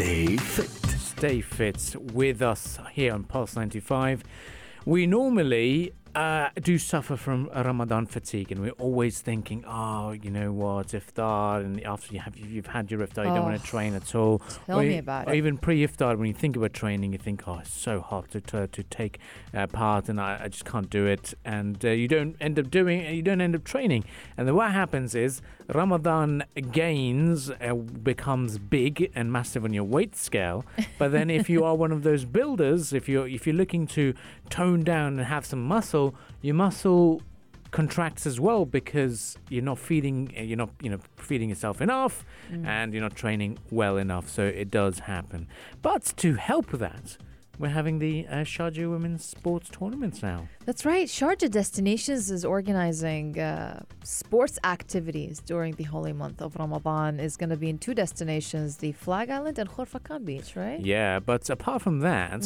Stay fit. Stay fit with us here on Pulse 95. We normally uh, do suffer from Ramadan fatigue, and we're always thinking, oh, you know what, iftar, and after you have you've had your iftar, you don't want Oh, to train at all. tell or, me about or it. even pre-iftar, when you think about training, you think, oh, it's so hard to to, to take uh, part, and I, I just can't do it, and uh, you don't end up doing, you don't end up training, and then what happens is Ramadan gains uh, becomes big and massive on your weight scale, but then if you are one of those builders, if you're if you're looking to tone down and have some muscle, your muscle contracts as well because you're not feeding uh, you're not you know feeding yourself enough and you're not training well enough so it does happen but to help that we're having the uh, Sharjah Women's Sports Tournaments now. That's right. Sharjah Destinations is organizing uh, sports activities during the holy month of Ramadan. Is going to be in two destinations: the Flag Island and Khorfakan Beach. Right? Yeah, but apart from that,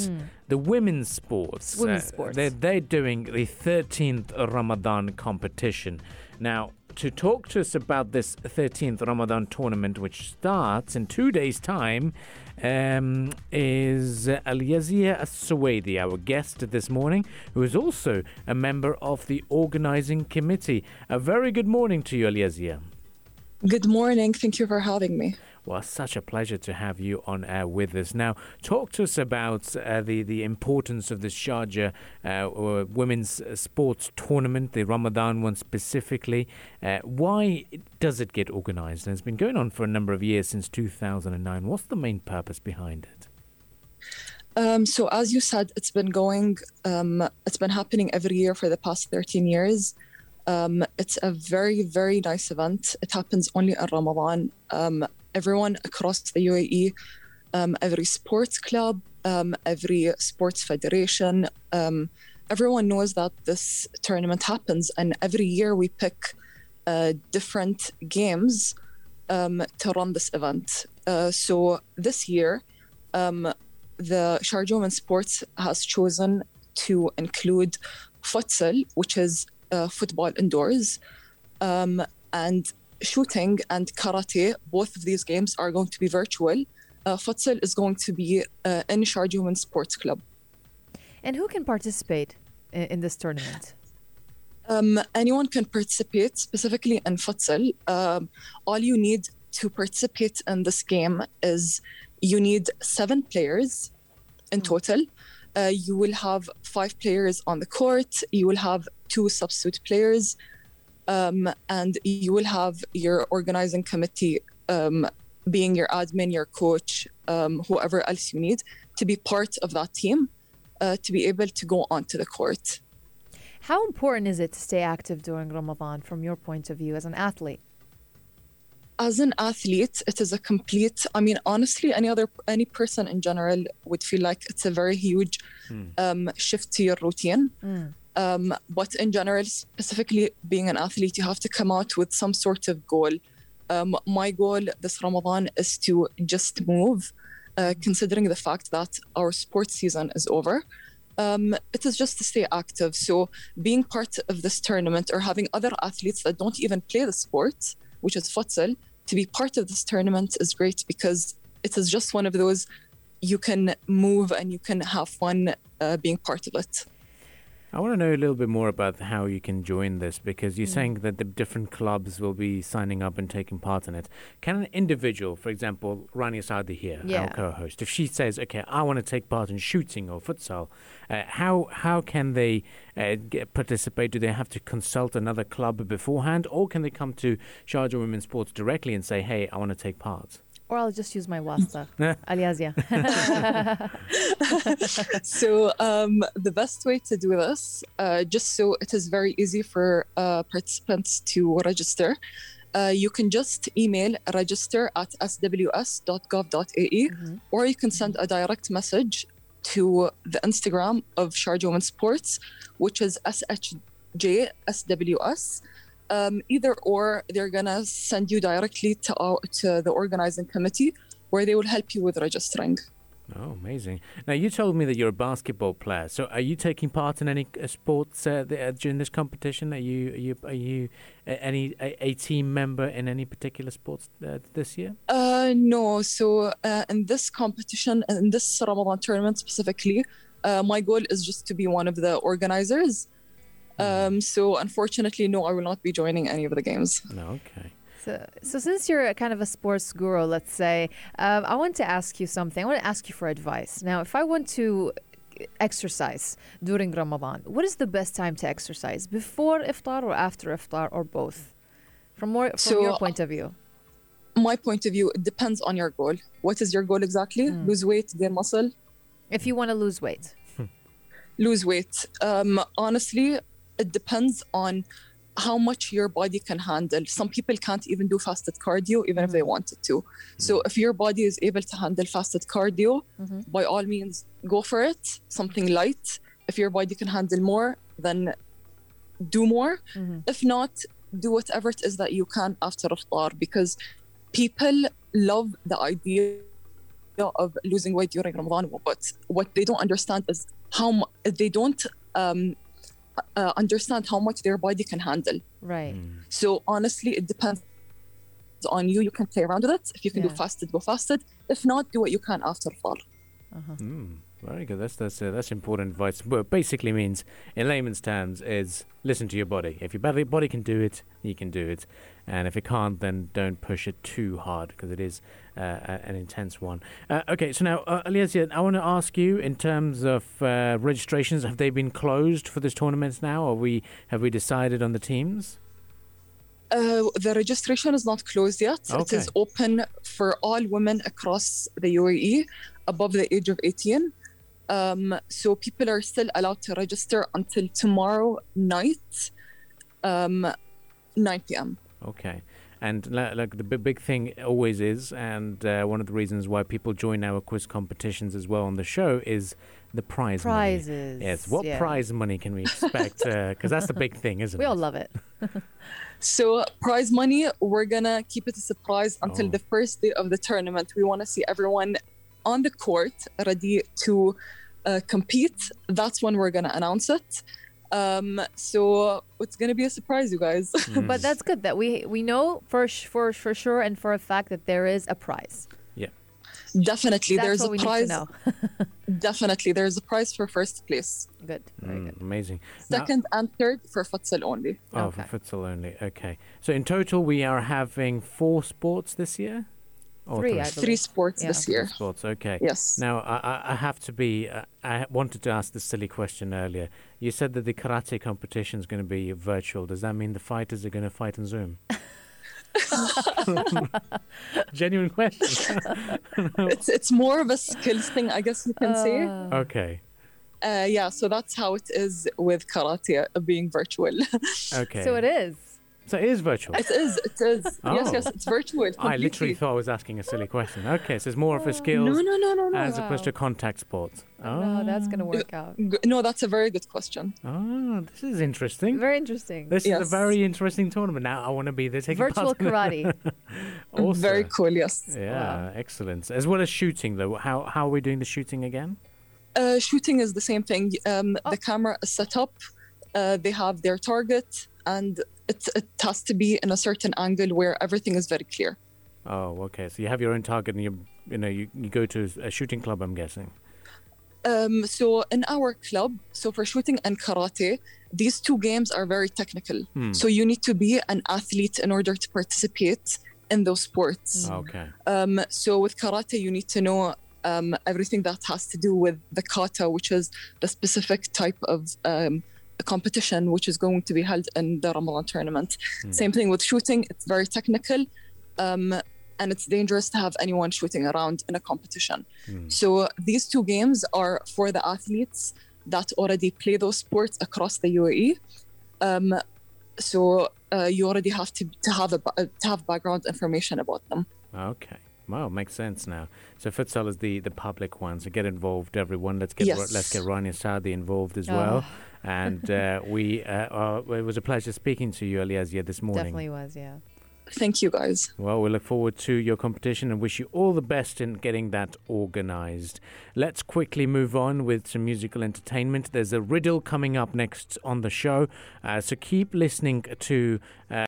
the women's sports, Mm. Women's uh, sports. they're, they're doing the 13th Ramadan competition. Now, to talk to us about this 13th Ramadan tournament, which starts in two days' time, um, is Alyazeyah As Suwaidi, our guest this morning, who is also a member of the organizing committee. A very good morning to you, Alyazeyah. Good morning. Thank you for having me. Well, such a pleasure to have you on air with us. Now, talk to us about uh, the, the importance of the Sharjah uh, Women's Sports Tournament, the Ramadan one specifically. Uh, why does it get organized? And it's been going on for a number of years, since 2009. What's the main purpose behind it? Um, so, as you said, it's been going, um, it's been happening every year for the past 13 years. Um, it's a very, very nice event. It happens only in Ramadan. Everyone across the UAE, um, every sports club, um, every sports federation, um, everyone knows that this tournament happens. And every year we pick uh, different games um, to run this event. Uh, so, this year, um, the Sharjah Women's Sports has chosen to include futsal, which is uh, football indoors, um, and shooting and karate. Both of these games are going to be virtual. Uh, futsal is going to be uh, in Sharjah Women's Sports Club. And who can participate in, in this tournament? Um, anyone can participate, specifically in futsal. Um, all you need to participate in this game is you need seven players in total. Uh, you will have five players on the court. You will have two substitute players, um, and you will have your organizing committee, um, being your admin, your coach, um, whoever else you need, to be part of that team, uh, to be able to go onto the court. How important is it to stay active during Ramadan from your point of view as an athlete? as an athlete it is a complete i mean honestly any other any person in general would feel like it's a very huge um, shift to your routine um, but in general specifically being an athlete you have to come out with some sort of goal. Um, my goal this ramadan is to just move uh, considering the fact that our sports season is over. Um, it is just to stay active. So being part of this tournament or having other athletes that don't even play the sport which is futsal, to be part of this tournament is great because it is just one of those you can move and you can have fun uh, being part of it. I want to know a little bit more about how you can join this because you're saying that the different clubs will be signing up and taking part in it. Can an individual, for example, Rania Saadi here, Yeah. our co-host, if she says, "Okay, I want to take part in shooting or futsal," uh, how how can they uh, get, participate? Do they have to consult another club beforehand, or can they come to Sharjah Women's Sports directly and say, "Hey, I want to take part"? Or I'll just use my wasta, Alyazeyah. so um, the best way to do this, uh, just so it is very easy for uh, participants to register, uh, you can just email register at sws.gov.ae or you can send a direct message to the Instagram of Sharjah Women Sports, which is SHJSWS. Um, either or, they're gonna send you directly to, our, to the organizing committee where they will help you with registering. Oh, amazing! Now you told me that you're a basketball player. So are you taking part in any uh, sports uh, th- uh, during this competition? Are you are you are you uh, any a, a team member in any particular sports uh, this year? Uh, no. So uh, in this competition, in this Ramadan tournament specifically, uh, my goal is just to be one of the organizers. Um, so unfortunately, no, I will not be joining any of the games. No, okay. So, so since you're a kind of a sports guru, let's say, um, I want to ask you something. I want to ask you for advice. Now, if I want to exercise during Ramadan, what is the best time to exercise? Before iftar or after iftar or both? From more from So, your point of view. My point of view, it depends on your goal. What is your goal exactly? Lose weight, gain muscle, If you want to lose weight. lose weight. Um, honestly, it depends on how much your body can handle. Some people can't even do fasted cardio, even if they wanted to. So, mm-hmm. if your body is able to handle fasted cardio, mm-hmm. by all means, go for it. Something light. If your body can handle more, then do more. Mm-hmm. If not, do whatever it is that you can after iftar because people love the idea of losing weight during Ramadan, but what they don't understand is how mu- they don't um, uh, understand how much their body can handle. Right. So honestly, it depends on you. You can play around with it. If you can Yeah. do fasted, go fasted. If not, do what you can after iftar. Mm, very good. That's that's uh, that's important advice. Well, it basically means, in layman's terms, is listen to your body. If your body body can do it, you can do it, and if it can't, then don't push it too hard because it is uh, a- an intense one. Uh, okay, so now, uh, Alyazeyah, I want to ask you in terms of uh, registrations, have they been closed for this tournament now, or we have we decided on the teams? Uh, the registration is not closed yet. It Okay. is open for all women across the UAE above the age of 18. Um, so people are still allowed to register until tomorrow night, um, 9 p.m. Okay. And like the big, big thing always is, and uh, one of the reasons why people join our quiz competitions as well on the show is the prize money. Prizes. Yes. What yeah. prize money can we expect? Because that's the big thing, isn't We it? We all love it. So prize money, we're gonna keep it a surprise until Oh. the first day of the tournament. We want to see everyone on the court ready to uh, compete. That's when we're gonna announce it. Um, so it's gonna be a surprise, you guys. Mm. But that's good that we we know for sh- for for sure and for a fact that there is a prize. Yeah, definitely, That's there's what a we prize. need to know. Definitely, there's a prize for first place. Good. Very Mm, good. amazing. Now- Second and third for futsal only. oh, Okay. for futsal only. Okay. So in total, we are having four sports this year. Or Three, Three sports Yeah. this Three year. sports. Okay. Yes. Now I, I, I have to be. Uh, I wanted to ask this silly question earlier. You said that the karate competition is going to be virtual. Does that mean the fighters are going to fight on Zoom? Genuine question. It's it's more of a skills thing, I guess you can say. Uh, okay. Uh, yeah, so that's how it is with karate uh, being virtual. Okay. So it is. So it is virtual. it is. It is. Yes, Oh. yes, it's virtual. It's I literally thought I was asking a silly question. Okay, so it's more of a skill No, no, no, no, no. as opposed to contact sports. Oh, No, that's gonna work out. No, that's a very good question. oh, this is interesting. Very interesting. This is a very interesting tournament. Now I want to be there taking Virtual part in karate. Also. Very cool. Yes. Yeah, excellent. As well as shooting, though. How how are we doing the shooting again? Uh, shooting is the same thing. Um, Oh. The camera is set up. Uh, they have their target, and it, it has to be in a certain angle where everything is very clear. Oh, okay. So you have your own target, and you you know you, you go to a shooting club. I'm guessing. Um, so in our club, so for shooting and karate, these two games are very technical. Hmm. So you need to be an athlete in order to participate in those sports. Okay. Um, so with karate, you need to know um, everything that has to do with the kata, which is the specific type of um, competition which is going to be held in the Ramadan tournament. Same thing with shooting; it's very technical, um, and it's dangerous to have anyone shooting around in a competition. So these two games are for the athletes that already play those sports across the UAE. Um, so uh, you already have to, to have a, to have background information about them. Okay. Well, makes sense now. So futsal is the, the public one. So get involved, everyone. Let's get Yes. let's get Rania Saadi involved as Oh. well. And uh, we uh, uh, it was a pleasure speaking to you, Alyazeyah, this morning. Definitely was, yeah. Thank you, guys. Well, we look forward to your competition and wish you all the best in getting that organized. Let's quickly move on with some musical entertainment. There's a riddle coming up next on the show, uh, so keep listening to. Uh,